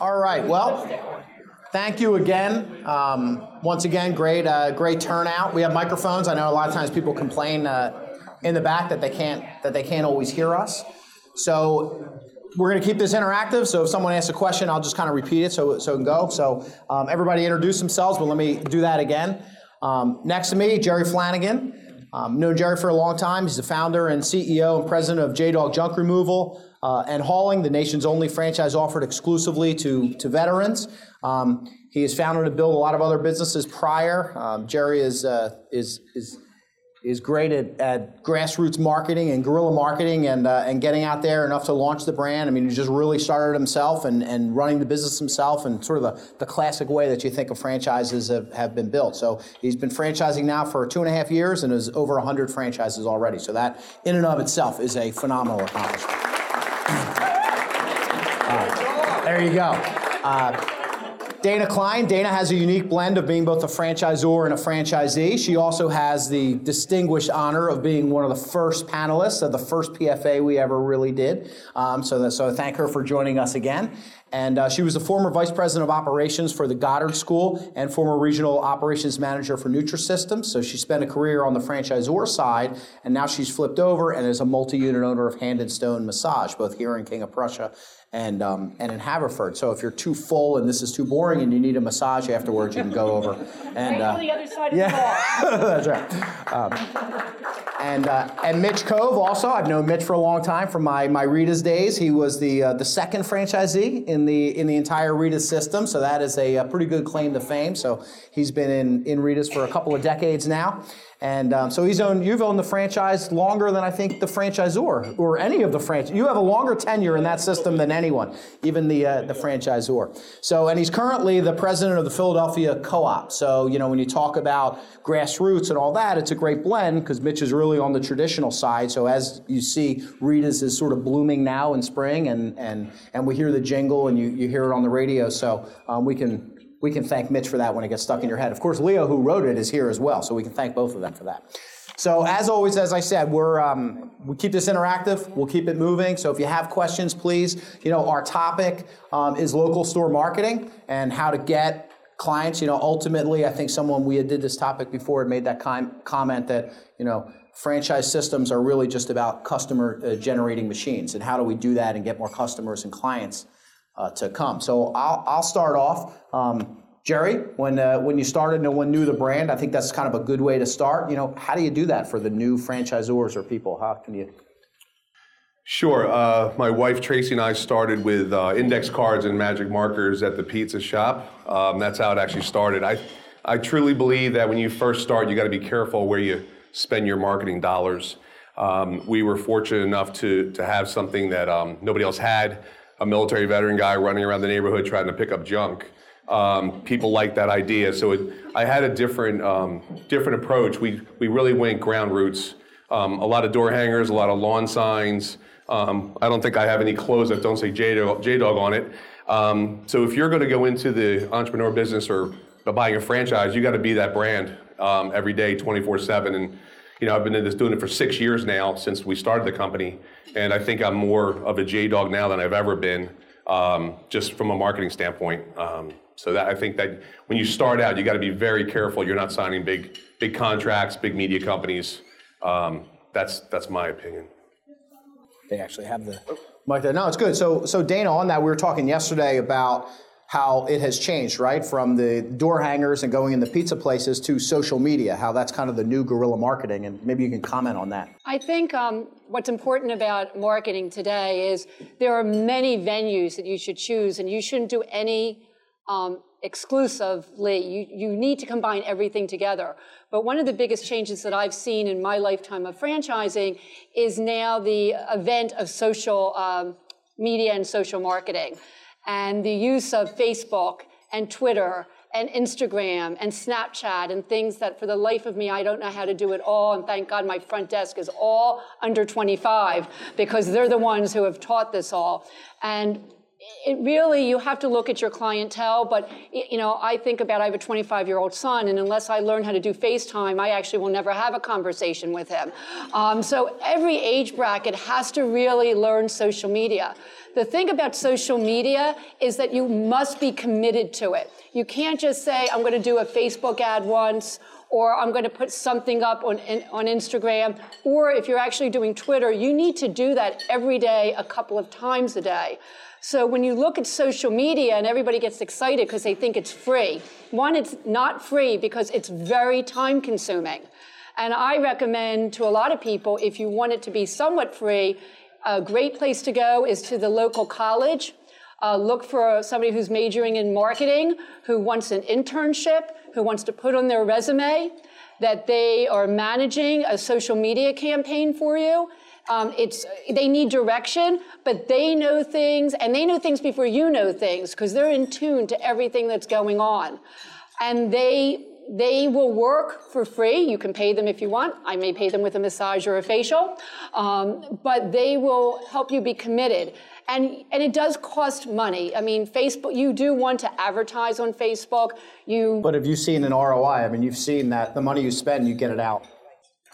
All right. Well, thank you again. Um, once again, great, uh, great turnout. We have microphones. I know a lot of times people complain uh, in the back that they can't that they can't always hear us. So we're going to keep this interactive. So if someone asks a question, I'll just kind of repeat it so so it can go. So um, everybody introduce themselves, but let me do that again. Um, next to me, Jerry Flanagan. Um, known Jerry for a long time. He's the founder and CEO and president of J Dog Junk Removal uh, and Hauling, the nation's only franchise offered exclusively to, to veterans. Um, he has founded and built a lot of other businesses prior. Um, Jerry is, uh, is, is is great at, at grassroots marketing and guerrilla marketing and, uh, and getting out there enough to launch the brand. I mean, he just really started himself and, and running the business himself and sort of the, the classic way that you think of franchises have, have been built. So he's been franchising now for two and a half years and is over 100 franchises already. So that in and of itself is a phenomenal accomplishment. Uh, there you go. Uh, Dana Klein. Dana has a unique blend of being both a franchisor and a franchisee. She also has the distinguished honor of being one of the first panelists of the first PFA we ever really did. Um, so, that, so thank her for joining us again. And uh, she was the former vice president of operations for the Goddard School and former regional operations manager for Nutrisystem. So she spent a career on the franchisor side, and now she's flipped over and is a multi-unit owner of Hand and Stone Massage, both here in King of Prussia and um, and in Haverford. So if you're too full and this is too boring and you need a massage afterwards, you can go over and uh, the other side of yeah, that's right. Um, and uh, and Mitch Cove also. I've known Mitch for a long time from my my Rita's days. He was the uh, the second franchisee in the in the entire Rita's system. So that is a, a pretty good claim to fame. So he's been in in Rita's for a couple of decades now. And um, so he's owned, you've owned the franchise longer than I think the franchisor or any of the franchise. You have a longer tenure in that system than anyone, even the uh, the franchisor. So, and he's currently the president of the Philadelphia Co-op. So, you know, when you talk about grassroots and all that, it's a great blend because Mitch is really on the traditional side. So, as you see, Rita's is sort of blooming now in spring, and and and we hear the jingle and you you hear it on the radio. So um, we can we can thank Mitch for that when it gets stuck in your head. Of course, Leo, who wrote it, is here as well, so we can thank both of them for that. So as always, as I said, we're um, we keep this interactive. We'll keep it moving. So if you have questions, please. You know, our topic um, is local store marketing and how to get clients. You know, ultimately, I think someone we did this topic before had made that com- comment that you know franchise systems are really just about customer uh, generating machines and how do we do that and get more customers and clients uh, to come. So I'll, I'll start off. Um, Jerry, when, uh, when you started, no one knew the brand. I think that's kind of a good way to start. You know, how do you do that for the new franchisors or people? How can you? Sure. Uh, my wife Tracy and I started with uh, index cards and magic markers at the pizza shop. Um, that's how it actually started. I, I truly believe that when you first start, you got to be careful where you spend your marketing dollars. Um, we were fortunate enough to, to have something that um, nobody else had a military veteran guy running around the neighborhood trying to pick up junk. Um, people like that idea. So it, I had a different um, different approach. We we really went ground roots. Um, a lot of door hangers, a lot of lawn signs. Um, I don't think I have any clothes that don't say J Dog on it. Um, so if you're going to go into the entrepreneur business or buying a franchise, you got to be that brand um, every day, 24/7. And you know, I've been in this doing it for six years now since we started the company, and I think I'm more of a J dog now than I've ever been, um, just from a marketing standpoint. Um, so that I think that when you start out, you got to be very careful. You're not signing big big contracts, big media companies. Um, that's that's my opinion. They actually have the mic there. No, it's good. So so Dana, on that, we were talking yesterday about how it has changed, right? From the door hangers and going in the pizza places to social media, how that's kind of the new guerrilla marketing. And maybe you can comment on that. I think um, what's important about marketing today is there are many venues that you should choose, and you shouldn't do any um, exclusively. You, you need to combine everything together. But one of the biggest changes that I've seen in my lifetime of franchising is now the event of social um, media and social marketing and the use of Facebook and Twitter and Instagram and Snapchat and things that for the life of me, I don't know how to do it all. And thank God my front desk is all under 25 because they're the ones who have taught this all. And it really you have to look at your clientele but you know i think about i have a 25 year old son and unless i learn how to do facetime i actually will never have a conversation with him um, so every age bracket has to really learn social media The thing about social media is that you must be committed to it. You can't just say, I'm going to do a Facebook ad once or I'm going to put something up on, on Instagram, or if you're actually doing Twitter, you need to do that every day, a couple of times a day. So when you look at social media and everybody gets excited because they think it's free, one, it's not free because it's very time consuming. And I recommend to a lot of people, if you want it to be somewhat free, a great place to go is to the local college. Uh, look for somebody who's majoring in marketing, who wants an internship, who wants to put on their resume that they are managing a social media campaign for you. Um, it's they need direction, but they know things, and they know things before you know things because they're in tune to everything that's going on, and they they will work for free. You can pay them if you want. I may pay them with a massage or a facial, um, but they will help you be committed. And, and it does cost money. I mean, Facebook, you do want to advertise on Facebook. You. But have you seen an ROI? I mean, you've seen that the money you spend, you get it out.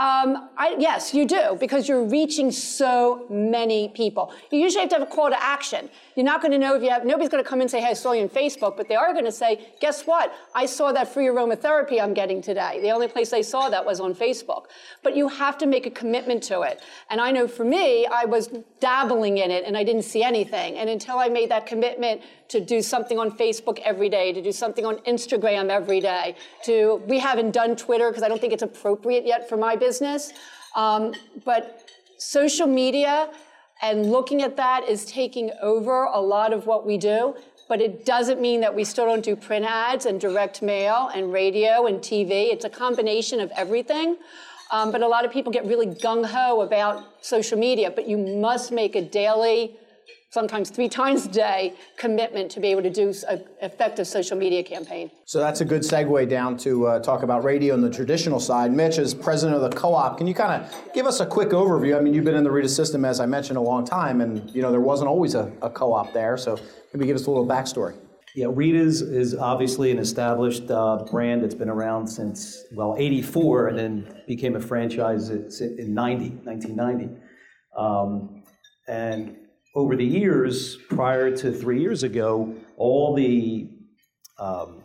Um, I, yes, you do, because you're reaching so many people. You usually have to have a call to action. You're not going to know if you have, nobody's going to come and say, hey, I saw you on Facebook, but they are going to say, guess what? I saw that free aromatherapy I'm getting today. The only place I saw that was on Facebook. But you have to make a commitment to it. And I know for me, I was dabbling in it and I didn't see anything. And until I made that commitment to do something on Facebook every day, to do something on Instagram every day, to, we haven't done Twitter because I don't think it's appropriate yet for my business. Um, but social media and looking at that is taking over a lot of what we do. But it doesn't mean that we still don't do print ads and direct mail and radio and TV. It's a combination of everything. Um, but a lot of people get really gung ho about social media, but you must make a daily sometimes three times a day commitment to be able to do an effective social media campaign. So that's a good segue down to uh, talk about radio on the traditional side. Mitch, as president of the co-op, can you kind of give us a quick overview? I mean, you've been in the Rita system, as I mentioned, a long time, and you know there wasn't always a, a co-op there. So maybe give us a little backstory. Yeah, Rita's is obviously an established uh, brand that's been around since, well, 84 and then became a franchise in 90, 1990. Um, and over the years, prior to three years ago, all the um,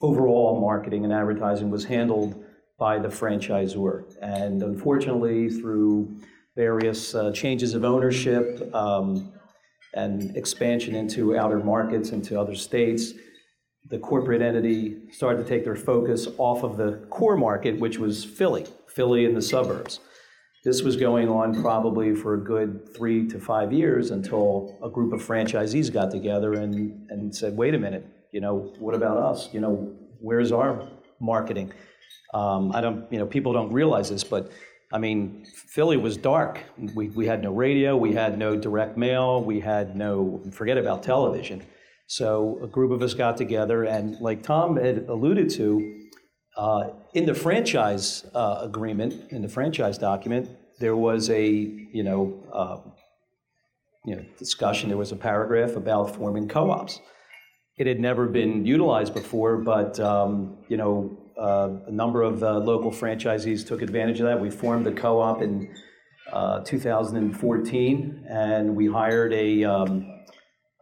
overall marketing and advertising was handled by the franchisor. And unfortunately, through various uh, changes of ownership um, and expansion into outer markets, into other states, the corporate entity started to take their focus off of the core market, which was Philly, Philly and the suburbs. This was going on probably for a good three to five years until a group of franchisees got together and, and said, wait a minute, you know, what about us? You know, where's our marketing? Um, I don't, you know, people don't realize this, but I mean, Philly was dark. We, we had no radio, we had no direct mail, we had no, forget about television. So a group of us got together, and like Tom had alluded to, uh, in the franchise uh, agreement, in the franchise document, there was a you know uh, you know discussion. There was a paragraph about forming co-ops. It had never been utilized before, but um, you know uh, a number of uh, local franchisees took advantage of that. We formed the co-op in uh, 2014, and we hired a um,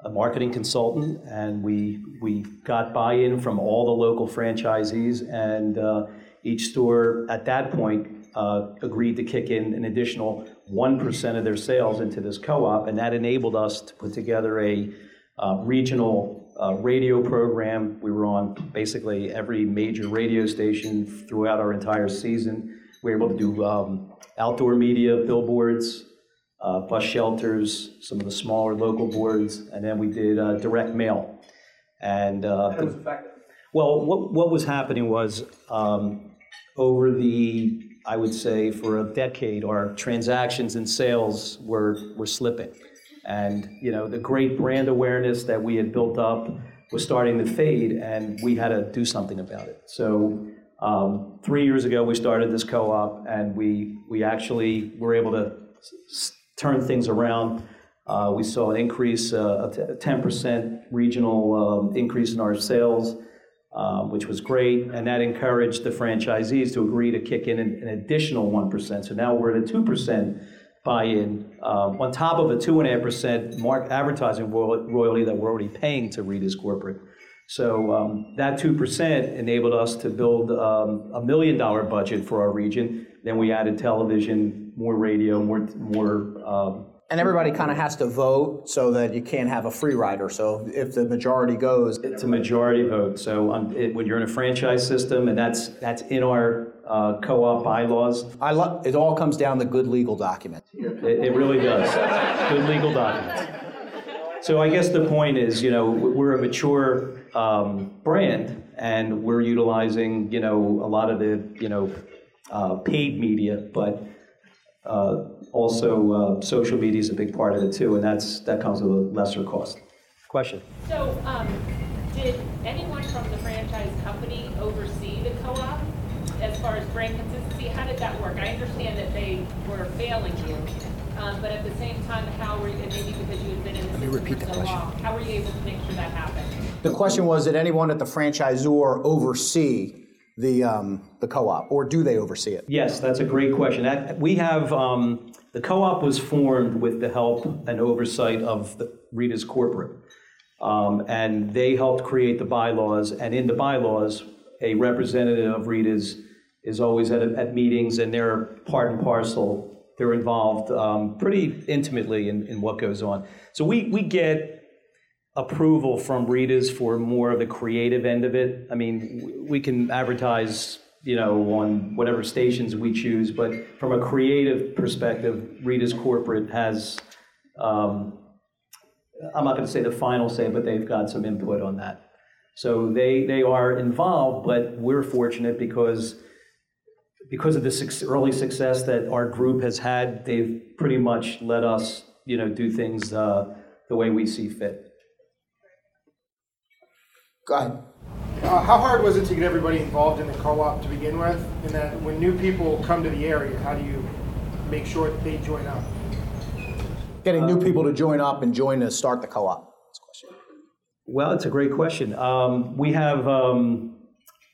a marketing consultant, and we we got buy-in from all the local franchisees, and uh, each store at that point uh, agreed to kick in an additional one percent of their sales into this co-op, and that enabled us to put together a uh, regional uh, radio program. We were on basically every major radio station throughout our entire season. We were able to do um, outdoor media, billboards, uh, bus shelters, some of the smaller local boards, and then we did uh, direct mail. And uh. Well, what, what was happening was um, over the, I would say, for a decade, our transactions and sales were, were slipping. And, you know, the great brand awareness that we had built up was starting to fade, and we had to do something about it. So um, three years ago, we started this co-op, and we, we actually were able to turn things around. Uh, we saw an increase, uh, a 10% regional um, increase in our sales, um, which was great, and that encouraged the franchisees to agree to kick in an, an additional 1%. So now we're at a 2% buy-in um, on top of a two and a half percent mark advertising royal- royalty that we're already paying to Rita's corporate. So um, that two percent enabled us to build um, a million dollar budget for our region. Then we added television, more radio, more more. Um, And everybody kind of has to vote so that you can't have a free rider. So if the majority goes, it's a majority vote. So um, it, when you're in a franchise system, and that's that's in our uh, co-op bylaws, I love, it all comes down to good legal documents. It, it really does. Good legal documents. So I guess the point is, you know, we're a mature um, brand, and we're utilizing, you know, a lot of the, you know, uh, paid media, but uh, also uh, social media is a big part of it too, and that's that comes with a lesser cost. Question. So, um, did anyone from the franchise company oversee the co-op as far as brand consistency? How did that work? I understand that they were failing you, um, but at the same time, how were you, and maybe because you had been in the system repeat for the so question. long, how were you able to make sure that happened? The question was, did anyone at the franchisor oversee the, um, the co-op, or do they oversee it? Yes, that's a great question. We have, um, the co-op was formed with the help and oversight of the Rita's corporate. Um, and they helped create the bylaws, and in the bylaws, a representative of Rita's is always at, at meetings, and they're part and parcel. They're involved um, pretty intimately in, in what goes on. So we, we get approval from Rita's for more of the creative end of it. I mean, we can advertise, you know, on whatever stations we choose, but from a creative perspective, Rita's corporate has, um, I'm not going to say the final say, but they've got some input on that. So they, they are involved, but we're fortunate because because of the early success that our group has had, they've pretty much let us, you know, do things uh, the way we see fit. Go ahead. Uh, how hard was it to get everybody involved in the co-op to begin with? And then when new people come to the area, how do you make sure that they join up? Getting new people to join up and join to start the co-op. That's the question. Well, it's a great question. Um, we have um,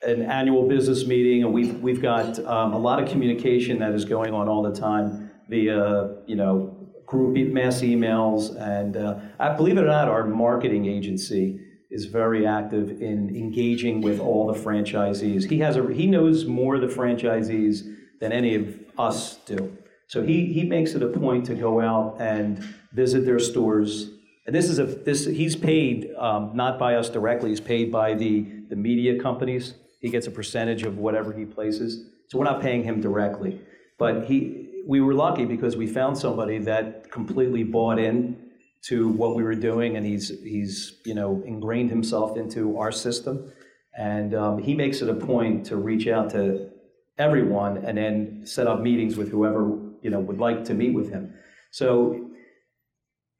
an annual business meeting, and we've we've got um, a lot of communication that is going on all the time via you know group mass emails, and uh, I believe it or not, our marketing agency is very active in engaging with all the franchisees. He has a he knows more of the franchisees than any of us do. So he he makes it a point to go out and visit their stores. And this is a this he's paid um, not by us directly. He's paid by the the media companies. He gets a percentage of whatever he places. So we're not paying him directly. But he we were lucky because we found somebody that completely bought in to what we were doing, and he's he's you know ingrained himself into our system, and um, he makes it a point to reach out to everyone and then set up meetings with whoever you know would like to meet with him. So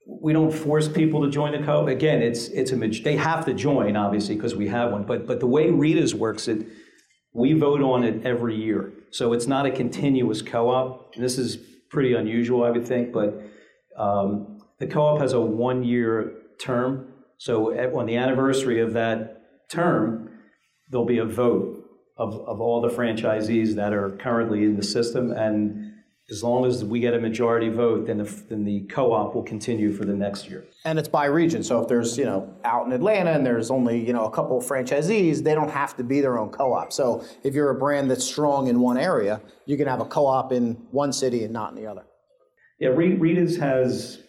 we don't force people to join the co. Again, it's it's a they have to join obviously because we have one. But but the way Rita's works it, we vote on it every year, so it's not a continuous co-op. This is pretty unusual, I would think, but um, the co-op has a one-year term. So at, on the anniversary of that term, there'll be a vote of, of all the franchisees that are currently in the system, and as long as we get a majority vote, then the, then the co-op will continue for the next year. And it's by region. So if there's, you know, out in Atlanta and there's only, you know, a couple of franchisees, they don't have to be their own co-op. So if you're a brand that's strong in one area, you can have a co-op in one city and not in the other. Yeah, Re- Rita's has,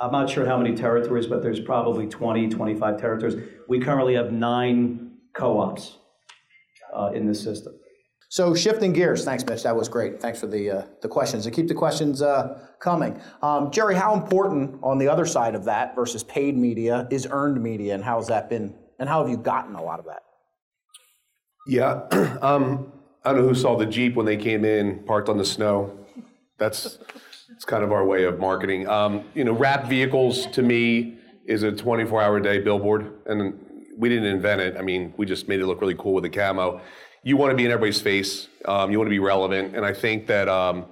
I'm not sure how many territories, but there's probably 20, 25 territories. We currently have nine co-ops uh, in this system. So shifting gears, thanks, Mitch. That was great. Thanks for the uh, the questions. And keep the questions uh, coming. Um, Jerry, how important on the other side of that versus paid media is earned media, and how has that been? And how have you gotten a lot of that? Yeah, um, I don't know who saw the Jeep when they came in, parked on the snow. That's it's kind of our way of marketing. Um, you know, wrap vehicles to me is a 24-hour day billboard, and we didn't invent it. I mean, we just made it look really cool with the camo. You want to be in everybody's face. Um, you want to be relevant, and I think that um,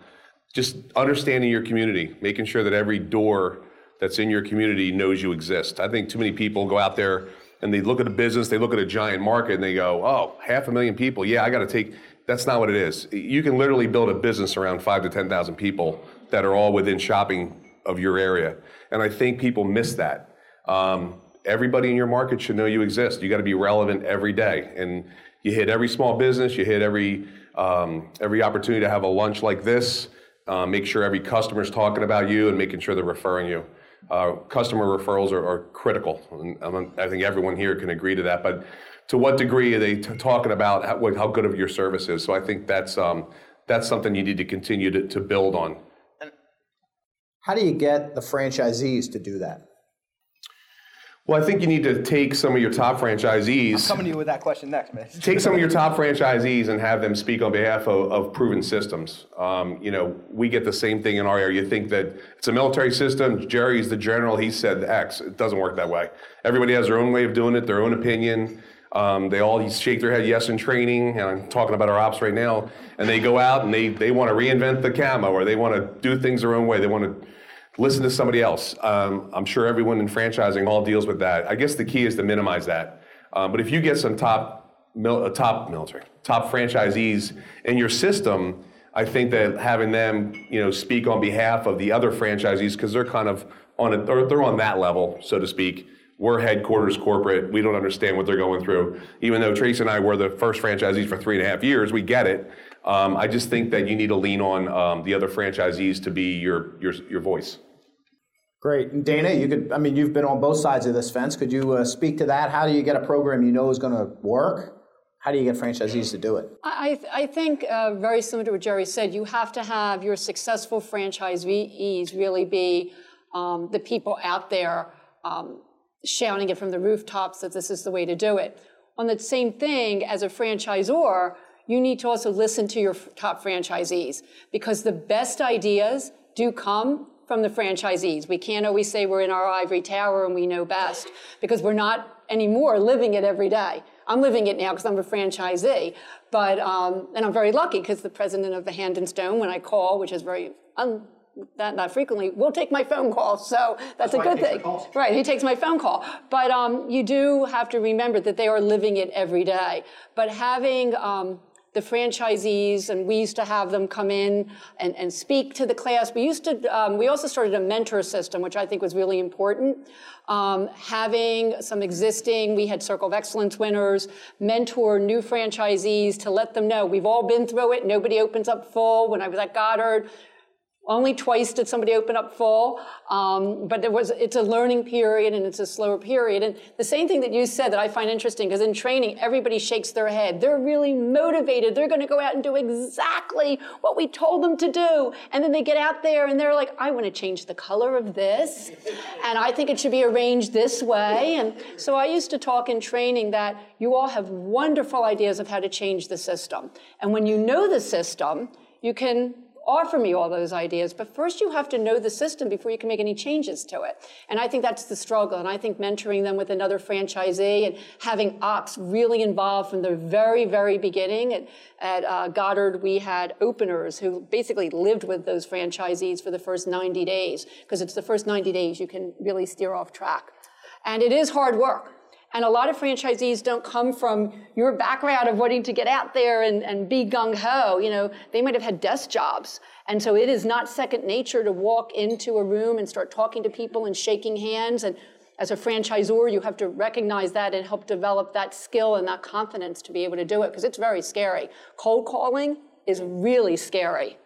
just understanding your community, making sure that every door that's in your community knows you exist. I think too many people go out there and they look at a business, they look at a giant market, and they go, "Oh, half a million people. Yeah, I got to take." That's not what it is. You can literally build a business around five to ten thousand people that are all within shopping of your area. And I think people miss that. Um, everybody in your market should know you exist. You got to be relevant every day, and you hit every small business. You hit every um, every opportunity to have a lunch like this. Uh, make sure every customer is talking about you and making sure they're referring you. Uh, customer referrals are, are critical, and I'm, think everyone here can agree to that. But to what degree are they t- talking about how, how, good of your service is? So I think that's um, that's something you need to continue to, to build on. How do you get the franchisees to do that? Well, I think you need to take some of your top franchisees. I'm coming to you with that question next, man. take some of your top franchisees and have them speak on behalf of, of proven systems. Um, you know, we get the same thing in our area. You think that it's a military system. Jerry's the general. He said X. It doesn't work that way. Everybody has their own way of doing it, their own opinion. Um, they all shake their head yes in training, and I'm talking about our ops right now. And they go out and they they want to reinvent the camo, or they want to do things their own way. They want to listen to somebody else. Um, I'm sure everyone in franchising all deals with that. I guess the key is to minimize that. Um, but if you get some top, mil- uh, top military, top franchisees in your system, I think that having them, you know, speak on behalf of the other franchisees because they're kind of on a, they're on that level, so to speak. We're headquarters corporate. We don't understand what they're going through. Even though Tracy and I were the first franchisees for three and a half years, we get it. Um, I just think that you need to lean on um, the other franchisees to be your your your voice. Great. And Dana, you could, I mean, you've been on both sides of this fence. Could you uh, speak to that? How do you get a program you know is going to work? How do you get franchisees to do it? I, I think uh, very similar to what Jerry said, you have to have your successful franchisees really be um, the people out there um, shouting it from the rooftops that this is the way to do it. On the same thing, as a franchisor, you need to also listen to your top franchisees because the best ideas do come from the franchisees. We can't always say we're in our ivory tower and we know best because we're not anymore living it every day. I'm living it now because I'm a franchisee, but um, and I'm very lucky because the president of the Hand and Stone, when I call, which is very un, that not frequently, will take my phone call. So that's, that's a good thing. Right, he takes my phone call. But um, you do have to remember that they are living it every day. But having um, the franchisees, and we used to have them come in and, and speak to the class. We used to, um, we also started a mentor system, which I think was really important. Um, having some existing, we had Circle of Excellence winners, mentor new franchisees to let them know we've all been through it. Nobody opens up full. When I was at Goddard, only twice did somebody open up full, um, but it was, it's a learning period and it's a slower period. And the same thing that you said that I find interesting, because in training, everybody shakes their head. They're really motivated. They're going to go out and do exactly what we told them to do. And then they get out there and they're like, I want to change the color of this. And I think it should be arranged this way. And so I used to talk in training that you all have wonderful ideas of how to change the system. And when you know the system, you can offer me all those ideas, but first you have to know the system before you can make any changes to it. And I think that's the struggle. And I think mentoring them with another franchisee and having ops really involved from the very, very beginning. At, at uh, Goddard, we had openers who basically lived with those franchisees for the first 90 days, because it's the first 90 days you can really steer off track. And it is hard work. And a lot of franchisees don't come from your background of wanting to get out there and, and be gung ho. You know, they might have had desk jobs. And so it is not second nature to walk into a room and start talking to people and shaking hands. And as a franchisor, you have to recognize that and help develop that skill and that confidence to be able to do it because it's very scary. Cold calling is really scary.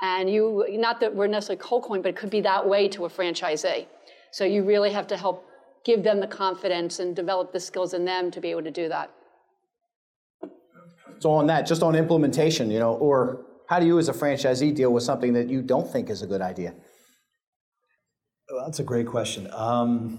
And you, not that we're necessarily cold calling, but it could be that way to a franchisee. So you really have to help give them the confidence and develop the skills in them to be able to do that. So on that, just on implementation, you know, or how do you as a franchisee deal with something that you don't think is a good idea? Well, that's a great question. Um,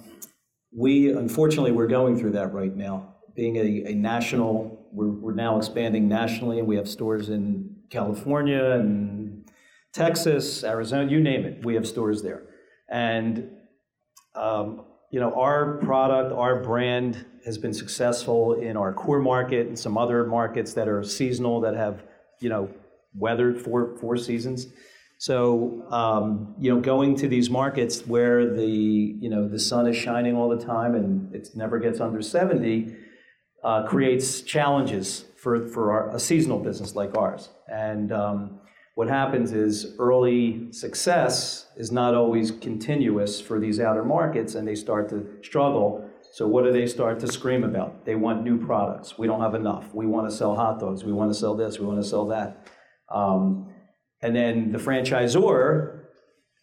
we, unfortunately, we're going through that right now. Being a, a national, we're, we're now expanding nationally, and we have stores in California and Texas, Arizona, you name it. We have stores there. And um, you know, our product, our brand has been successful in our core market and some other markets that are seasonal that have, you know, weathered four four seasons. So, um, you know, going to these markets where the you know the sun is shining all the time and it never gets under seventy uh, creates challenges for for our, a seasonal business like ours. And um, What happens is early success is not always continuous for these outer markets, and they start to struggle. So what do they start to scream about? They want new products. We don't have enough. We want to sell hot dogs. We want to sell this. We want to sell that. Um, and then the franchisor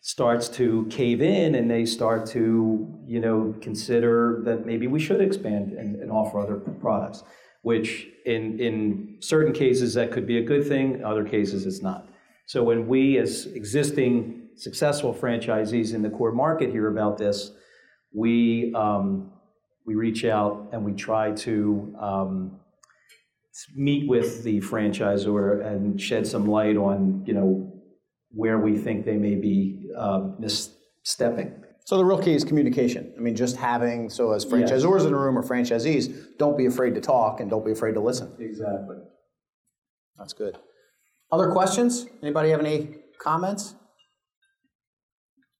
starts to cave in and they start to, you know, consider that maybe we should expand and, and offer other products, which in, in certain cases that could be a good thing, other cases it's not. So when we as existing successful franchisees in the core market hear about this, we, um, we reach out and we try to um, meet with the franchisor and shed some light on, you know, where we think they may be uh, misstepping. So the real key is communication. I mean, just having, so as franchisors in the room or franchisees, don't be afraid to talk and don't be afraid to listen. Exactly. That's good. Other questions? Anybody have any comments?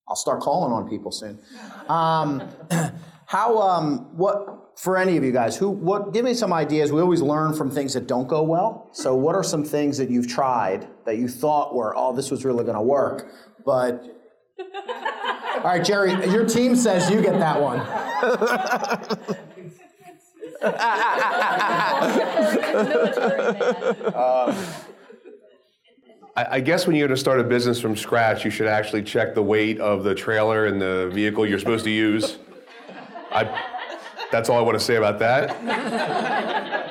I'll start calling on people soon. Um, how, um, what, for any of you guys, who, what, give me some ideas. We always learn from things that don't go well. So what are some things that you've tried that you thought were, oh, this was really going to work, but all right, Jerry, your team says you get that one. I, I guess when you're going to start a business from scratch, you should actually check the weight of the trailer and the vehicle you're supposed to use. I, that's all I want to say about that.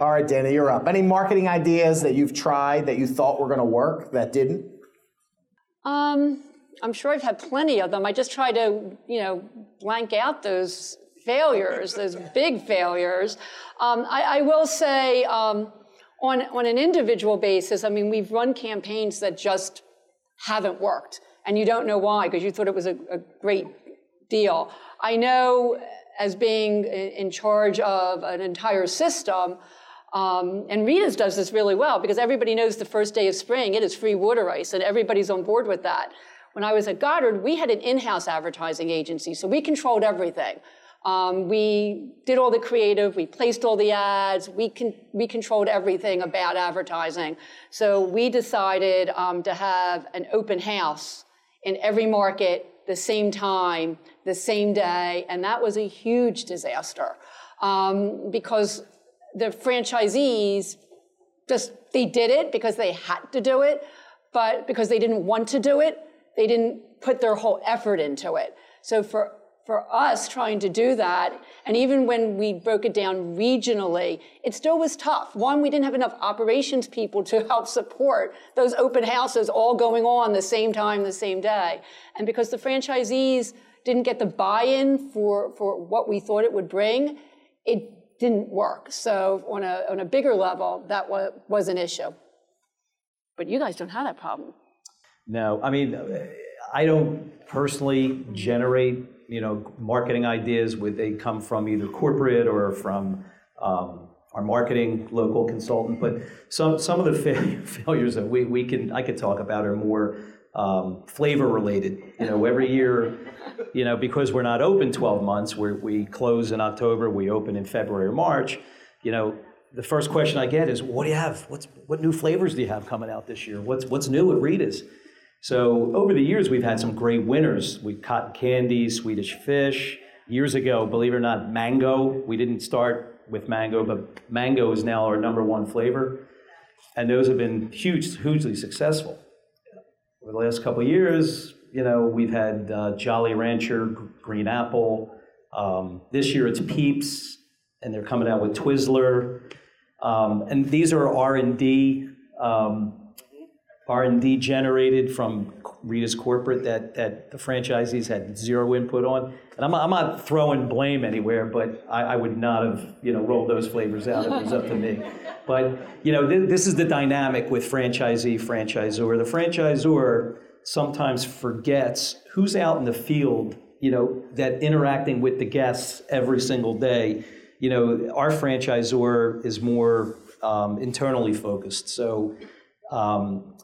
All right, Dana, you're up. Any marketing ideas that you've tried that you thought were going to work that didn't? Um, I'm sure I've had plenty of them. I just try to, you know, blank out those failures, those big failures. Um, I, I, will say, um, on, on an individual basis, I mean, we've run campaigns that just haven't worked. And you don't know why, because you thought it was a, a great deal. I know as being in charge of an entire system, um, and Rita's does this really well because everybody knows the first day of spring, it is free water ice, and everybody's on board with that. When I was at Goddard, we had an in-house advertising agency, so we controlled everything. Um, we did all the creative, we placed all the ads, we, con- we controlled everything about advertising. So we decided um, to have an open house in every market the same time, the same day, and that was a huge disaster um, because the franchisees just they did it because they had to do it, but because they didn't want to do it, they didn't put their whole effort into it. So for for us trying to do that, and even when we broke it down regionally, it still was tough. One, we didn't have enough operations people to help support those open houses all going on the same time, the same day. And because the franchisees didn't get the buy-in for, for what we thought it would bring, it didn't work. So on a, on a bigger level, that was, was an issue. But you guys don't have that problem. No, I mean, I don't personally generate you know, marketing ideas, would they come from either corporate or from um, our marketing local consultant? But some some of the fa- failures that we, we can I could talk about are more um, flavor related. You know, every year, you know, because we're not open 12 months, we we close in October, we open in February or March. You know, the first question I get is, "What do you have? What's what new flavors do you have coming out this year? What's what's new at Rita's?" So over the years, we've had some great winners. We've cotton candy, Swedish fish. Years ago, believe it or not, mango. We didn't start with mango, but mango is now our number one flavor. And those have been huge, hugely successful. Over the last couple years, you know, we've had uh, Jolly Rancher, Green Apple. Um, this year it's Peeps, and they're coming out with Twizzler. Um, and these are R&D um, R&D generated from Rita's corporate that, that the franchisees had zero input on. And I'm, I'm not throwing blame anywhere, but I, I, would not have, you know, rolled those flavors out if it was up to me. But, you know, th- this is the dynamic with franchisee, franchisor. The franchisor sometimes forgets who's out in the field, you know, that interacting with the guests every single day. You know, our franchisor is more um, internally focused. So, um,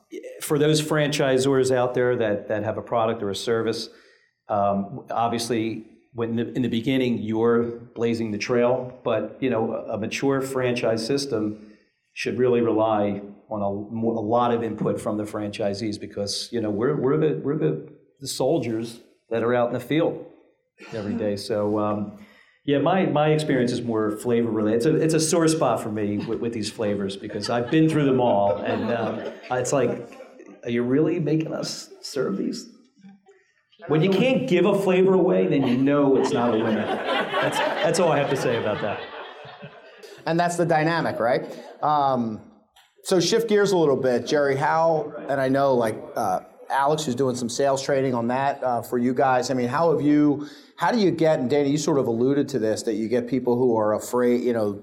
for those franchisors out there that, that have a product or a service, um, obviously, when the, in the beginning you're blazing the trail, but you know a, mature franchise system should really rely on a, a lot of input from the franchisees because you know we're we're the we're the, the soldiers that are out in the field every day. So. Um, yeah, my, my experience is more flavor related. It's a, it's a sore spot for me with, with these flavors because I've been through them all. And um, it's like, are you really making us serve these? When you can't give a flavor away, then you know it's not a winner. That's, that's all I have to say about that. And that's the dynamic, right? Um, so shift gears a little bit, Jerry. How and I know like uh, Alex is doing some sales training on that uh, for you guys. I mean, how have you? How do you get? And Danny, you sort of alluded to this that you get people who are afraid. You know,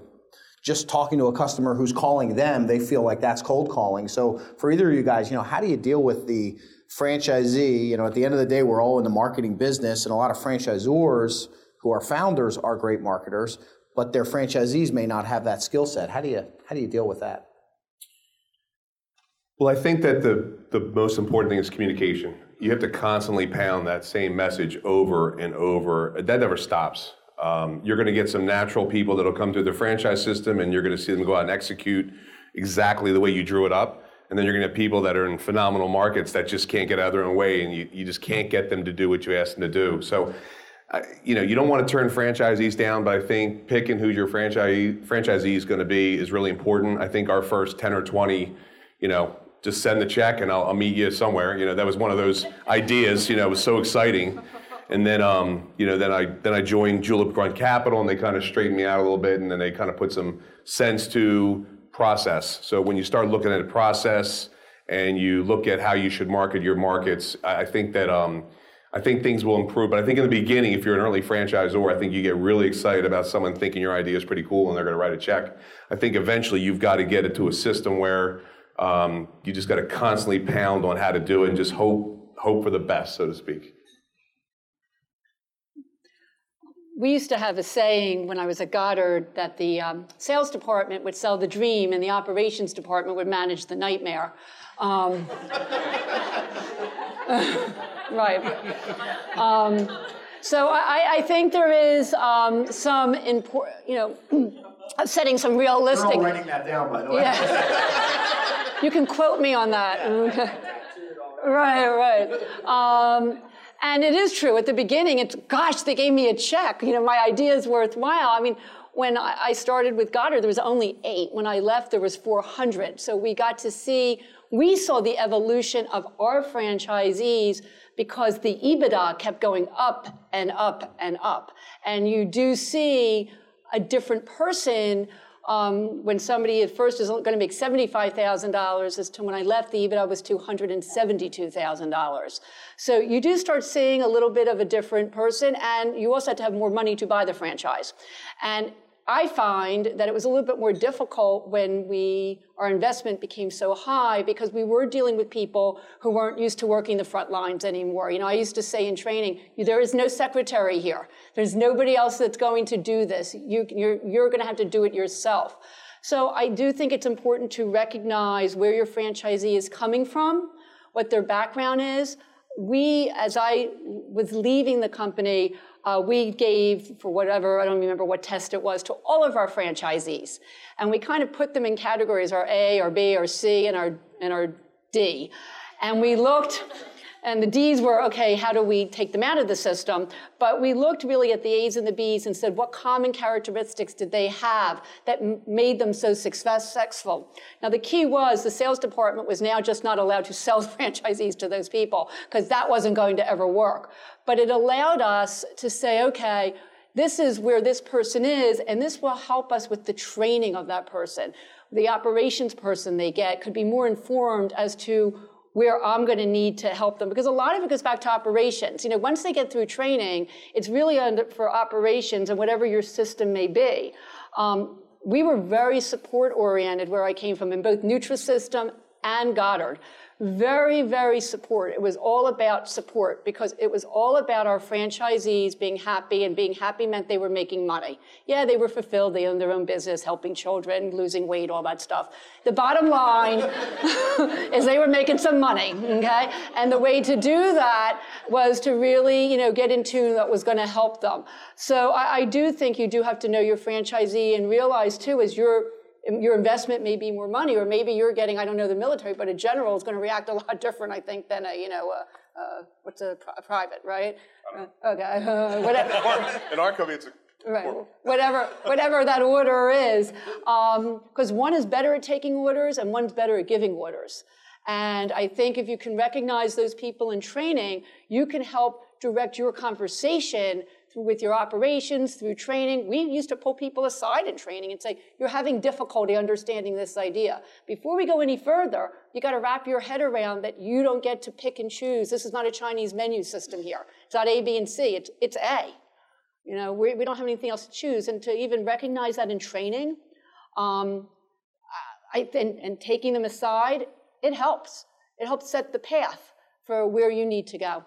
just talking to a customer who's calling them, they feel like that's cold calling. So for either of you guys, you know, how do you deal with the franchisee? You know, at the end of the day, we're all in the marketing business, and a lot of franchisors who are founders are great marketers, but their franchisees may not have that skill set. How do you how do you deal with that? Well, I think that the, the most important thing is communication. You have to constantly pound that same message over and over. That never stops. Um, you're going to get some natural people that'll come through the franchise system, and you're going to see them go out and execute exactly the way you drew it up. And then you're going to have people that are in phenomenal markets that just can't get out of their own way, and you, you just can't get them to do what you ask them to do. So, uh, you know, you don't want to turn franchisees down, but I think picking who your franchise franchisee is going to be is really important. I think our first 10 or 20, you know, just send the check and I'll, I'll, meet you somewhere. You know, that was one of those ideas. You know, it was so exciting. And then, um, you know, then I then I joined Julep Grunt Capital, and they kind of straightened me out a little bit, and then they kind of put some sense to process. So when you start looking at a process and you look at how you should market your markets, I, think that. Um, I think things will improve, but I think in the beginning, if you're an early franchisor, I think you get really excited about someone thinking your idea is pretty cool and they're going to write a check. I think eventually you've got to get it to a system where um, you just got to constantly pound on how to do it and just hope hope for the best, so to speak. We used to have a saying when I was at Goddard that the um, sales department would sell the dream and the operations department would manage the nightmare. Um, right. Um, so I, I, think there is um, some important, you know, setting some realistic. We're all writing that down, by the way. Yeah. you can quote me on that. right, right. Um, and it is true. At the beginning, it's gosh, they gave me a check. You know, my idea is worthwhile. I mean, when I started with Goddard, there was only eight. When I left, there was 400. So we got to see, we saw the evolution of our franchisees because the EBITDA kept going up and up and up. And you do see a different person um, when somebody at first is going to make $75,000 as to when I left, the EBITDA was $272,000. So you do start seeing a little bit of a different person, and you also have to have more money to buy the franchise. And I find that it was a little bit more difficult when we, our investment became so high because we were dealing with people who weren't used to working the front lines anymore. You know, I used to say in training, there is no secretary here. There's nobody else that's going to do this. You, you're, you're going to have to do it yourself. So I do think it's important to recognize where your franchisee is coming from, what their background is. We, as I was leaving the company, uh, we gave for whatever, I don't remember what test it was, to all of our franchisees. And we kind of put them in categories, our A, our B, our C, and our, and our D. And we looked and the D's were, okay, how do we take them out of the system? But we looked really at the A's and the B's and said, what common characteristics did they have that made them so successful? Now, the key was the sales department was now just not allowed to sell franchisees to those people because that wasn't going to ever work. But it allowed us to say, okay, this is where this person is, and this will help us with the training of that person. The operations person they get could be more informed as to where I'm going to need to help them because a lot of it goes back to operations. You know, once they get through training, it's really for operations and whatever your system may be. Um, we were very support oriented where I came from in both Nutrisystem and Goddard very, very support. It was all about support because it was all about our franchisees being happy, and being happy meant they were making money. Yeah, they were fulfilled, they owned their own business, helping children, losing weight, all that stuff. The bottom line is they were making some money, okay? And the way to do that was to really, you know, get in tune that was going to help them. So I, I do think you do have to know your franchisee and realize too, as you're your investment may be more money, or maybe you're getting, I don't know the military, but a general is going to react a lot different, I think, than a, you know, a, a, what's a, a private, right? Uh, okay, uh, whatever. In our company, it's a Right, whatever, whatever that order is, because one is better at taking orders and one's better at giving orders. And I think if you can recognize those people in training, you can help direct your conversation with your operations, through training. We used to pull people aside in training and say, you're having difficulty understanding this idea. Before we go any further, you got to wrap your head around that you don't get to pick and choose. This is not a Chinese menu system here. It's not A, B, and C. It's, it's A. You know, we, we don't have anything else to choose. And to even recognize that in training um, I, and, and taking them aside, it helps. It helps set the path for where you need to go.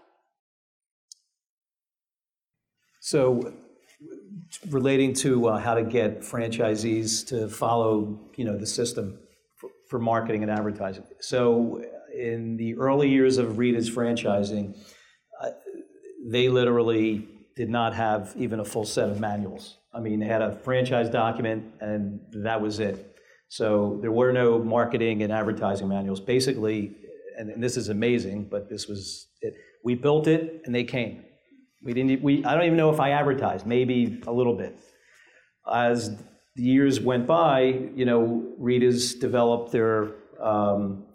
So relating to uh, how to get franchisees to follow, you know, the system for, for marketing and advertising. So in the early years of Rita's franchising, uh, they literally did not have even a full set of manuals. I mean, they had a franchise document and that was it. So there were no marketing and advertising manuals. Basically, and, and this is amazing, but this was it. We built it and they came. We didn't. We I don't even know if I advertised. Maybe a little bit. As the years went by, you know, Rita's developed their um,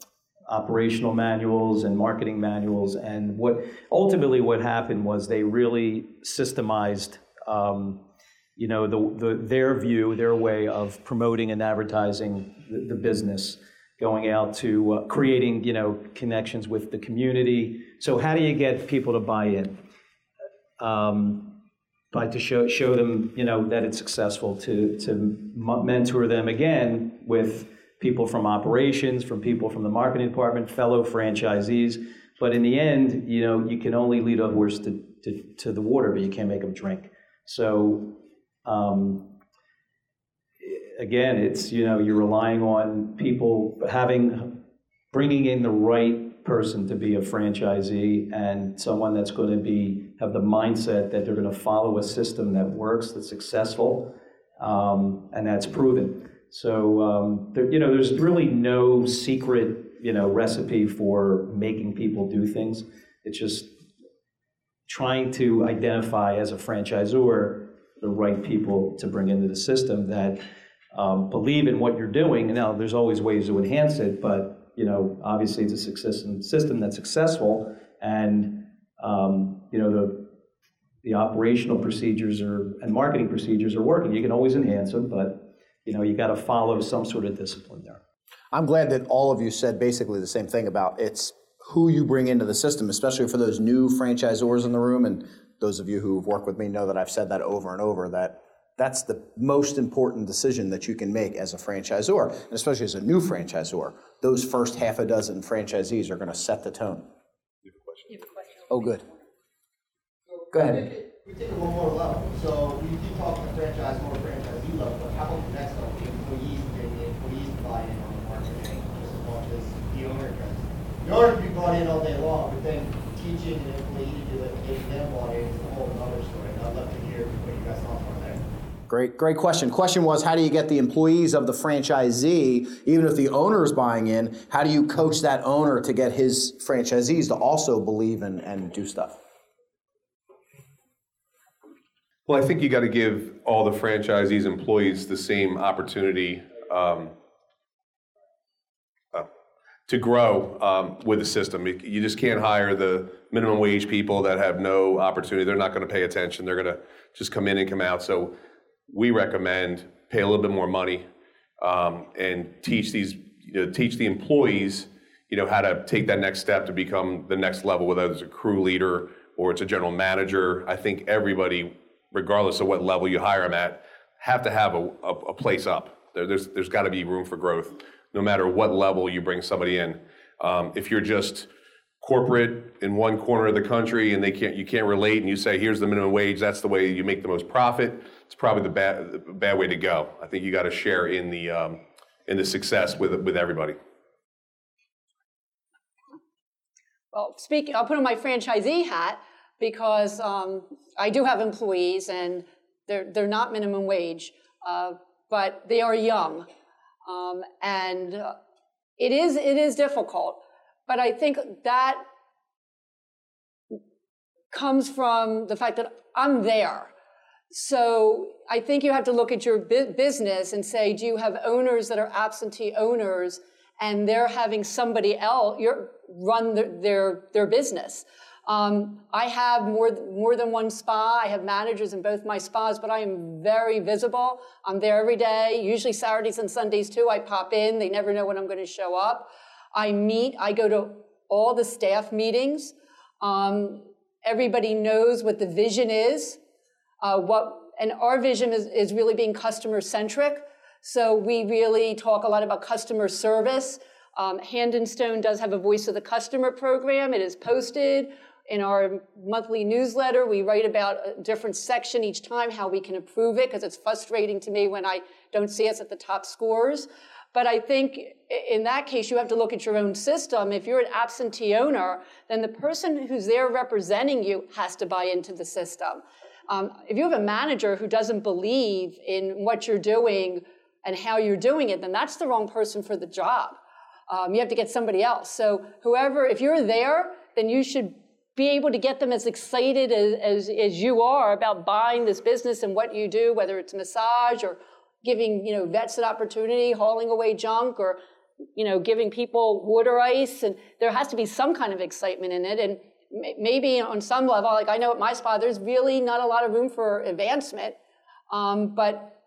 operational manuals and marketing manuals, and what ultimately what happened was they really systemized. Um, you know, the, the, their view, their way of promoting and advertising the, the business, going out to uh, creating, you know, connections with the community. So how do you get people to buy in? Um, but to show, show them, you know, that it's successful, to, to mentor them again with people from operations, from people from the marketing department, fellow franchisees. But in the end, you know, you can only lead a horse to, to, to the water, but you can't make them drink. So, um, again, it's, you know, you're relying on people having, bringing in the right person to be a franchisee and someone that's going to be have the mindset that they're going to follow a system that works, that's successful, um, and that's proven. So um, there, you know, there's really no secret you know recipe for making people do things. It's just trying to identify as a franchisor the right people to bring into the system that um, believe in what you're doing. Now, there's always ways to enhance it, but you know, obviously it's a success system that's successful, and um, you know the the operational procedures are and marketing procedures are working. You can always enhance them, but you know you got to follow some sort of discipline there. I'm glad that all of you said basically the same thing about it's who you bring into the system, especially for those new franchisors in the room. And those of you who've worked with me know that I've said that over and over that that's the most important decision that you can make as a franchisor, and especially as a new franchisor. Those first half a dozen franchisees are going to set the tone. You have a question? Oh, good. Go ahead. We take it one more level. So we keep talking to the franchise, more franchisee level, but how about the next level, the employees, getting the employees to buy in on the marketing just as much as the owner does? The owner can be bought in all day long, but then teaching an employee to do it and getting them bought in is a whole other story. And I'd love to hear what you guys thoughts are there. Great, great question. Question was, how do you get the employees of the franchisee, even if the owner is buying in, how do you coach that owner to get his franchisees to also believe and, and do stuff? Well, I think you got to give all the franchisees, employees, the same opportunity um, uh, to grow um, with the system. You- just can't hire the minimum wage people that have no opportunity. They're not going to pay attention. They're going to just come in and come out. So we recommend pay a little bit more money um, and teach these, you know, teach the employees, you know, how to take that next step to become the next level, whether it's a crew leader or it's a general manager. I think everybody, regardless of what level you hire them at, have to have a, a, a place up. There, there's there's got to be room for growth, no matter what level you bring somebody in. Um, if you're just corporate in one corner of the country and they can't you can't relate and you say here's the minimum wage. That's the way you make the most profit. It's probably the bad the bad way to go. I think you got to share in the um, in the success with with everybody. Well, speaking, I'll put on my franchisee hat because um, I do have employees and they're, they're not minimum wage, uh, but they are young. Um, and uh, it is it is difficult, but I think that comes from the fact that I'm there. So I think you have to look at your bu- business and say, do you have owners that are absentee owners and they're having somebody else run their, their, their business? Um, I have more, more than one spa. I have managers in both my spas, but I am very visible. I'm there every day, usually Saturdays and Sundays too. I pop in. They never know when I'm going to show up. I meet, I go to all the staff meetings. Um, everybody knows what the vision is. Uh, what and our vision is, is really being customer centric. So we really talk a lot about customer service. Um, Hand and Stone does have a voice of the customer program. It is posted in our monthly newsletter. We write about a different section each time, how we can improve it, because it's frustrating to me when I don't see us at the top scores. But I think in that case, you have to look at your own system. If you're an absentee owner, then the person who's there representing you has to buy into the system. Um, if you have a manager who doesn't believe in what you're doing and how you're doing it, then that's the wrong person for the job. Um, you have to get somebody else. So whoever, if you're there, then you should be able to get them as excited as, as, as you are about buying this business and what you do, whether it's massage or giving, you know, vets an opportunity, hauling away junk or, you know, giving people water ice. And there has to be some kind of excitement in it. And maybe on some level, like I know at my spa, there's really not a lot of room for advancement. Um, but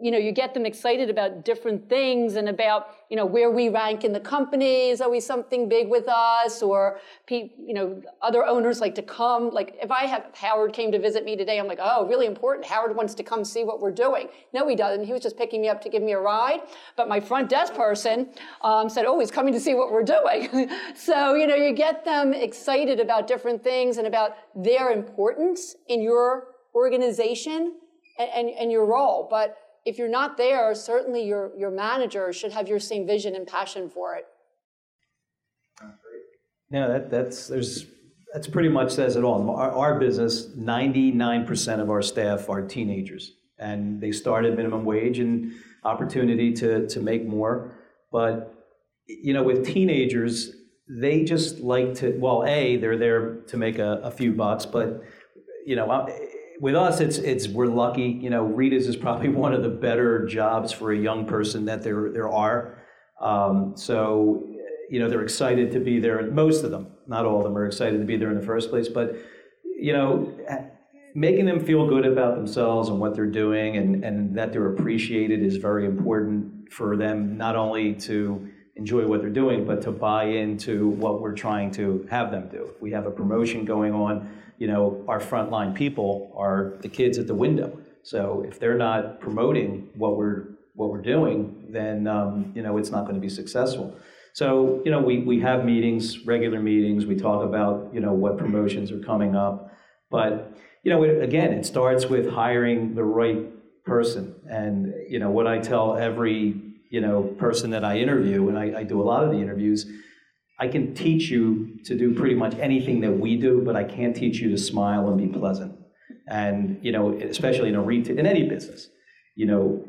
you know, you get them excited about different things and about, you know, where we rank in the company is always something big with us or, you know, other owners like to come. Like if I have Howard came to visit me today, I'm like, oh, really important. Howard wants to come see what we're doing. No, he doesn't. He was just picking me up to give me a ride. But my front desk person um, said, oh, he's coming to see what we're doing. so, you know, you get them excited about different things and about their importance in your organization and, and, and your role. But if you're not there, certainly your, your manager should have your same vision and passion for it. Yeah, that, that's there's that's pretty much says it all. Our, our business, 99% of our staff are teenagers, and they start at minimum wage and opportunity to to make more. But you know, with teenagers, they just like to. Well, a they're there to make a, a few bucks, but you know, with us, it's it's we're lucky. You know, Rita's is probably one of the better jobs for a young person that there there are. Um, so, you know, they're excited to be there. Most of them, not all of them, are excited to be there in the first place. But, you know, making them feel good about themselves and what they're doing, and and that they're appreciated is very important for them. Not only to enjoy what they're doing, but to buy into what we're trying to have them do. If we have a promotion going on you know, our frontline people are the kids at the window. So if they're not promoting what we're what we're doing, then um, you know it's not going to be successful. So you know we we have meetings, regular meetings. We talk about you know what promotions are coming up, but you know again it starts with hiring the right person. And you know what I tell every you know person that I interview, and I, I do a lot of the interviews I can teach you to do pretty much anything that we do, but I can't teach you to smile and be pleasant. And you know, especially in a retail, in any business, you know,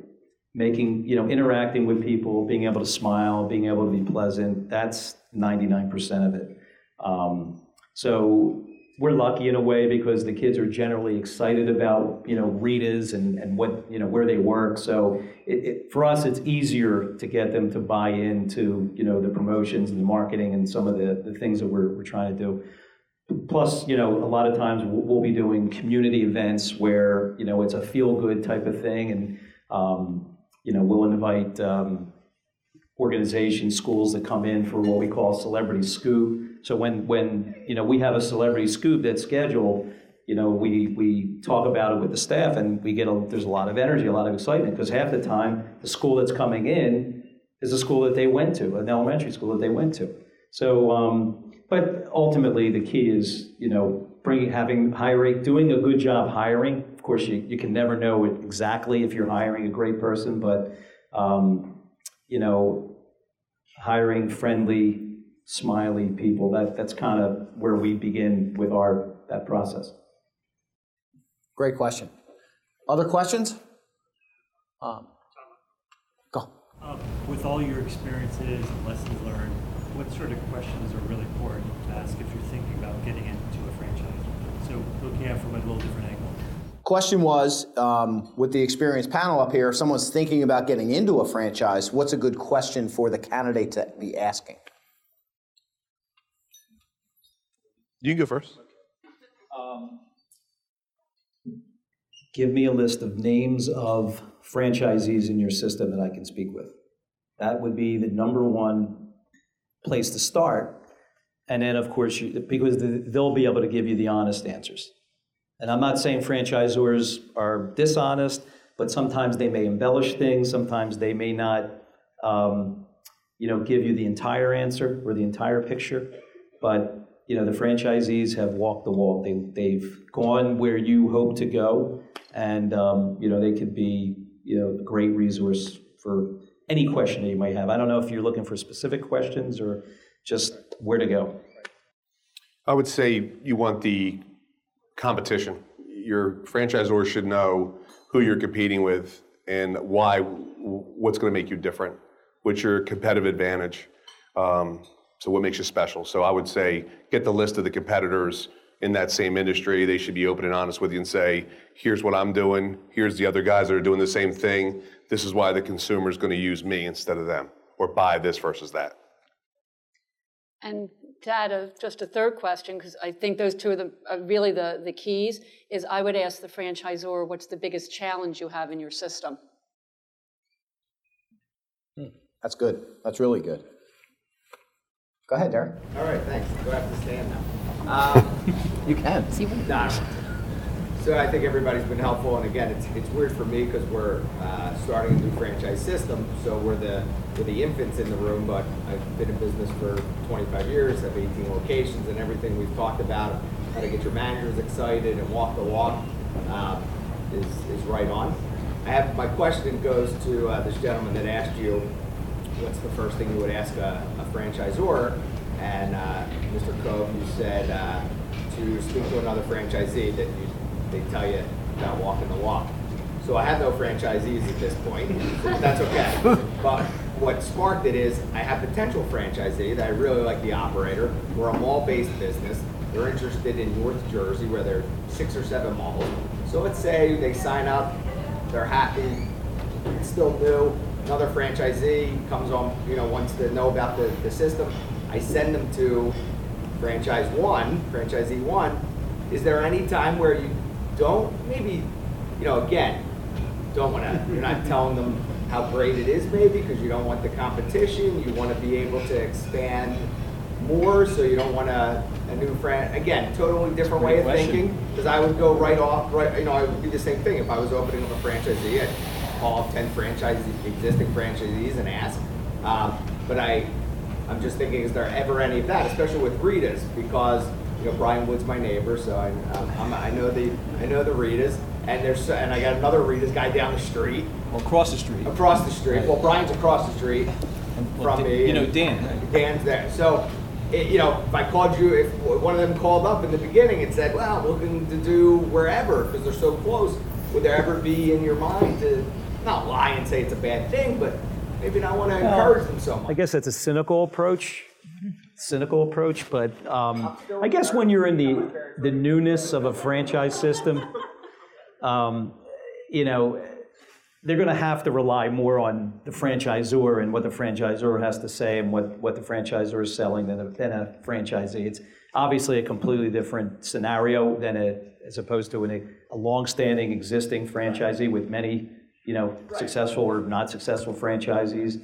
making, you know, interacting with people, being able to smile, being able to be pleasant. That's 99% of it. Um, so we're lucky in a way because the kids are generally excited about you know Rita's and, and what you know where they work. So it, it, for us, it's easier to get them to buy into you know the promotions and the marketing and some of the, the things that we're, we're trying to do. Plus, you know, a lot of times we'll be doing community events where you know it's a feel good type of thing, and um, you know we'll invite um, organizations, schools that come in for what we call celebrity scoop so when, when you know, we have a celebrity scoop that's scheduled, you know, we, we talk about it with the staff and we get a, there's a lot of energy, a lot of excitement because half the time the school that's coming in is a school that they went to, an elementary school that they went to. So, um, but ultimately the key is, you know, bringing, having hiring, doing a good job hiring. Of course, you, you can never know exactly if you're hiring a great person, but, um, you know, hiring friendly, smiley people. That, that's kind of where we begin with our that process. Great question. Other questions? Um, go. Um, With all your experiences and lessons learned, what sort of questions are really important to ask if you're thinking about getting into a franchise? So looking at it from a little different angle. Question was, um, with the experienced panel up here, if someone's thinking about getting into a franchise, what's a good question for the candidate to be asking? You can go first. Give me a list of names of franchisees in your system that I can speak with. That would be the number one place to start. And then, of course, you, because the- they'll be able to give you the honest answers. And I'm not saying franchisors are dishonest, but sometimes they may embellish things, sometimes they may not, um, you know, give you the entire answer or the entire picture. But, you know, the franchisees have walked the walk. They, they've gone where you hope to go. And, um, you know, they could be, you know, a great resource for any question that you might have. I don't know if you're looking for specific questions or just where to go. I would say you want the competition. Your franchisor should know who you're competing with and why, what's going to make you different, what's your competitive advantage. Um, so, what makes you special? So, I would say get the list of the competitors in that same industry. They should be open and honest with you and say, here's what I'm doing, here's the other guys that are doing the same thing. This is why the consumer is going to use me instead of them, or buy this versus that. And to add a, just a third question, because I think those two are the, are really the, the keys, is I would ask the franchisor, what's the biggest challenge you have in your system? Hmm. That's good. That's really good. Go ahead, Derek. All right, thanks. Do I have to stand now? Um, You can. See what? Nah. So I think everybody's been helpful, and again, it's, it's weird for me because we're uh, starting a new franchise system, so we're the we're the infants in the room. But I've been in business for 25 years, have 18 locations, and everything we've talked about, how to get your managers excited and walk the walk, um, is is right on. I have my question goes to uh, this gentleman that asked you what's the first thing you would ask a, a franchisor? And uh, Mr. Cove, you said uh, to speak to another franchisee that you, they tell you about walking the walk. So I have no franchisees at this point. That's okay. But what sparked it is I have potential franchisee that I really like the operator. We're a mall-based business. They're interested in North Jersey where there are six or seven malls. So let's say they sign up, they're happy, it's still new. Another franchisee comes on, you know, wants to know about the, the system. I send them to franchise one, franchisee one. Is there any time where you don't, maybe, you know, again, don't want to, you're not telling them how great it is maybe because you don't want the competition. You want to be able to expand more, so you don't want a, a new friend. again, totally different way of thinking. Because I would go right off, right, you know, I would do the same thing if I was opening up a franchisee. I'd call up 10 franchises, existing franchisees and ask. Um, but I, I'm just thinking, is there ever any of that, especially with Rita's, because you know Brian Wood's my neighbor, so I, I'm, I'm, I know the I know the Rita's, and there's and I got another Rita's guy down the street, across the street. across the street. Well, Brian's across the street Well, from Dan- me. You know, Dan. Dan's there. So, it, you know, if I called you, if one of them called up in the beginning and said, "Well, looking to do wherever because they're so close," would there ever be in your mind to not lie and say it's a bad thing, but maybe not want to encourage them so much? I guess that's a cynical approach, cynical approach, but um, I guess when you're in the, the newness of a franchise system, um, you know, they're going to have to rely more on the franchisor and what the franchisor has to say and what, what the franchisor is selling than a, than a franchisee. It's obviously a completely different scenario than a, as opposed to an, a long-standing existing franchisee with many, you know, successful or not successful franchisees.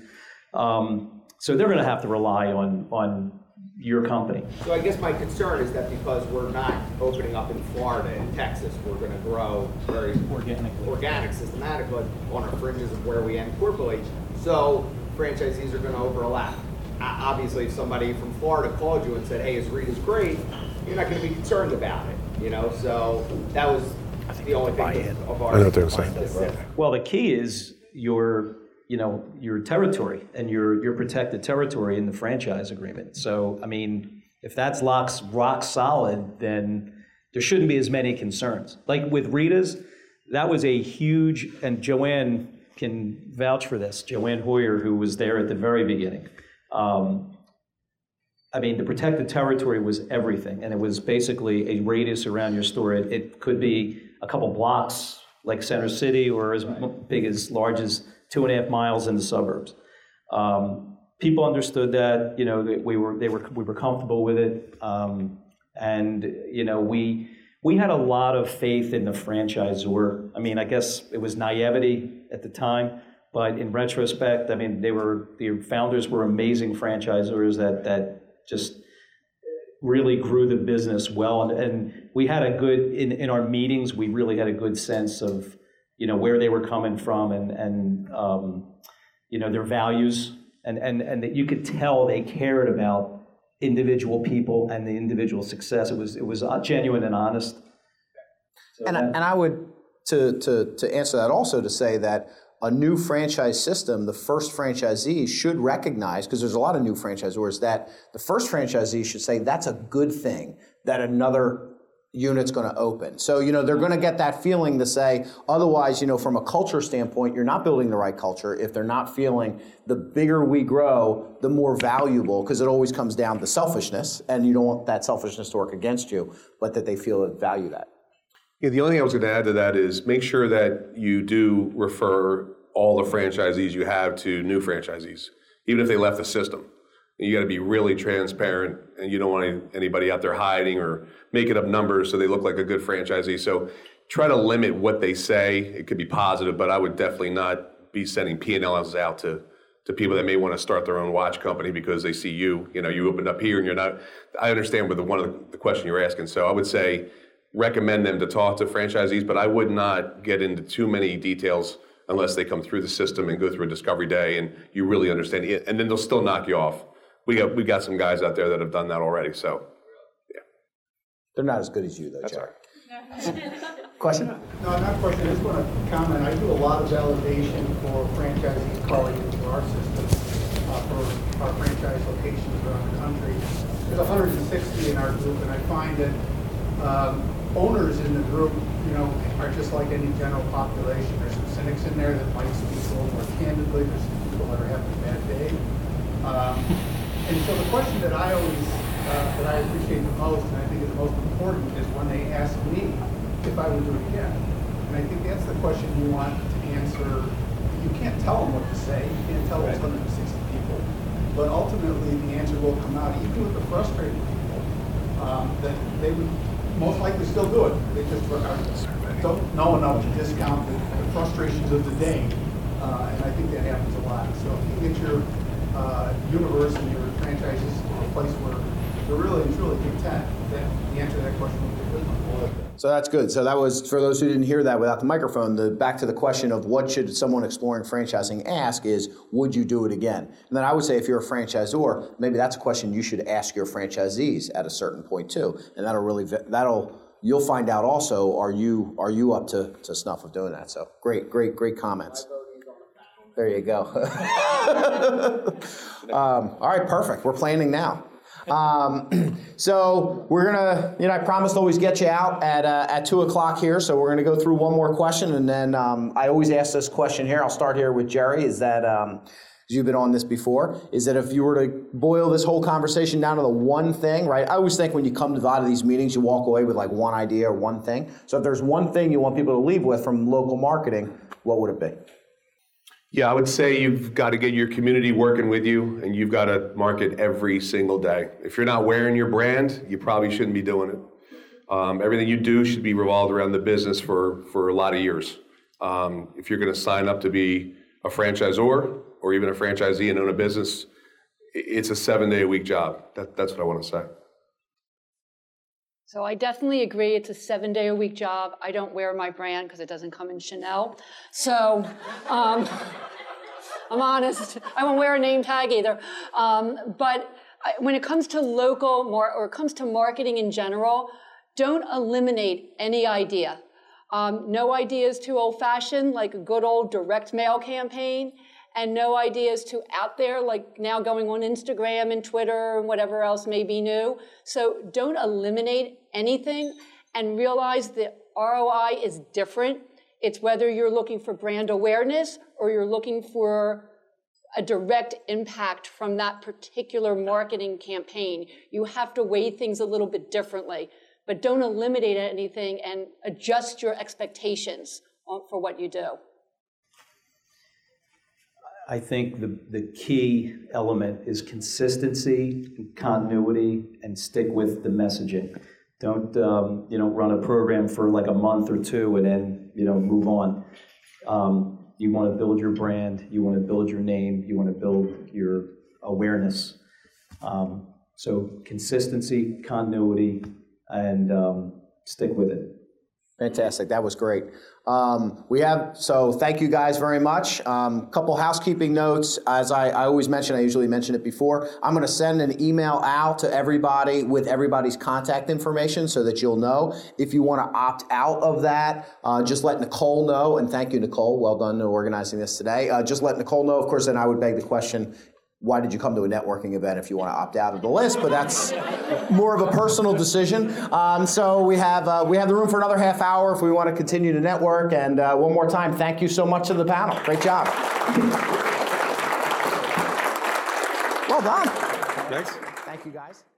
Um, so they're going to have to rely on, on your company. So I guess my concern is that because we're not opening up in Florida and Texas, we're gonna grow very Organically. organic, systematically on our fringes of where we end corporately. So franchisees are gonna overlap. Obviously, if somebody from Florida called you and said, hey, his read is great, you're not gonna be concerned about it, you know? So that was the only thing of- of ours. I know what they're saying. Well, the key is your, you know, your territory and your, your protected territory in the franchise agreement. So, I mean, if that's locks, rock solid, then there shouldn't be as many concerns. Like with Rita's, that was a huge, and Joanne can vouch for this. Joanne Hoyer, who was there at the very beginning. Um, I mean, the protected territory was everything, and it was basically a radius around your store. It, it could be a couple blocks, like Center City, or as big as large as two and a half miles in the suburbs. Um, people understood that, you know, that we were they were we were comfortable with it, um, and you know we we had a lot of faith in the franchisor. I mean, I guess it was naivety at the time, but in retrospect, I mean, they were the founders were amazing franchisors that that just really grew the business well, and, and we had a good in in our meetings. We really had a good sense of you know where they were coming from and and um, you know their values, and and and that you could tell they cared about individual people and the individual success. It was it was uh, genuine and honest. So And, I- and I would, to, to, to answer that also, to say that a new franchise system, the first franchisee should recognize, because there's a lot of new franchisors, that the first franchisee should say, that's a good thing that another unit's going to open. So, you know, they're going to get that feeling to say, otherwise, you know, from a culture standpoint, you're not building the right culture if they're not feeling the bigger we grow, the more valuable, because it always comes down to selfishness, and you don't want that selfishness to work against you, but that they feel that value that. Yeah, the only thing I was going to add to that is make sure that you do refer all the franchisees you have to new franchisees, even if they left the system. You got to be really transparent, and you don't want anybody out there hiding or making up numbers so they look like a good franchisee. So try to limit what they say. It could be positive, but I would definitely not be sending P and Ls out to to people that may want to start their own watch company because they see you. You know, you opened up here and you're not. I understand with the one of the, the question you're asking. So I would say recommend them to talk to franchisees, but I would not get into too many details unless they come through the system and go through a discovery day and you really understand it. And then they'll still knock you off. We got we got some guys out there that have done that already. So yeah, They're not as good as you, though, Jerry. Question? No, not a question, I just want to comment, I do a lot of validation for franchisees calling into our system, uh, for our franchise locations around the country. There's 160 in our group, and I find that um, owners in the group, you know, are just like any general population. There's some cynics in there that might speak a little more candidly, there's some people that are having a bad day. Um, And so the question that I always, uh, that I appreciate the most, and I think is the most important, is when they ask me if I would do it again. And I think that's the question you want to answer. You can't tell them what to say, you can't tell what's going to 60 people. But ultimately, the answer will come out, even with the frustrated people, um, that they would most likely still do it. They just don't know enough to discount the the frustrations of the day. Uh, And I think that happens a lot. So if you get your uh, universe and your franchises to a place where they're really and truly content, then the answer to that question will be. So that's good. So that was, for those who didn't hear that without the microphone, the, back to the question of what should someone exploring franchising ask is, would you do it again? And then I would say if you're a franchisor, maybe that's a question you should ask your franchisees at a certain point too. And that'll really, that'll, you'll find out also, are you, are you up to, to snuff of doing that? So great, great, great comments. There you go. um, all right, perfect. We're planning now. Um, so we're gonna, you know, I promised to always get you out at uh, at two o'clock here. So we're gonna go through one more question, and then um, I always ask this question here. I'll start here with Jerry. Is that um, you've been on this before? Is that if you were to boil this whole conversation down to the one thing, right? I always think when you come to a lot of these meetings, you walk away with like one idea or one thing. So if there's one thing you want people to leave with from local marketing, what would it be? Yeah, I would say you've got to get your community working with you and you've got to market every single day. If you're not wearing your brand, you probably shouldn't be doing it. Um, everything you do should be revolved around the business for, for a lot of years. Um, if you're going to sign up to be a franchisor or even a franchisee and own a business, it's a seven day a week job. That, that's what I want to say. So I definitely agree. It's a seven day a week job. I don't wear my brand because it doesn't come in Chanel. So um, I'm honest. I won't wear a name tag either. Um, but I, when it comes to local or it comes to marketing in general, don't eliminate any idea. Um, no idea is too old fashioned, like a good old direct mail campaign and no ideas to out there, like now going on Instagram and Twitter and whatever else may be new. So don't eliminate anything and realize the ROI is different. It's whether you're looking for brand awareness or you're looking for a direct impact from that particular marketing campaign. You have to weigh things a little bit differently, but don't eliminate anything and adjust your expectations for what you do. I think the, the key element is consistency, continuity, and stick with the messaging. Don't, um, you know, run a program for like a month or two and then, you know, move on. Um, you want to build your brand, you want to build your name, you want to build your awareness. Um, so consistency, continuity, and um, stick with it. Fantastic. That was great. Um, we have, so thank you guys very much. Um, couple housekeeping notes. As I, I always mention, I usually mention it before. I'm going to send an email out to everybody with everybody's contact information so that you'll know. If you want to opt out of that, uh, just let Nicole know. And thank you, Nicole. Well done to organizing this today. Uh, just let Nicole know. Of course, then I would beg the question why did you come to a networking event if you want to opt out of the list? But that's more of a personal decision. Um, so we have uh, we have the room for another half hour if we want to continue to network. And uh, one more time, thank you so much to the panel. Great job. Well done. Thanks. Thank you, guys.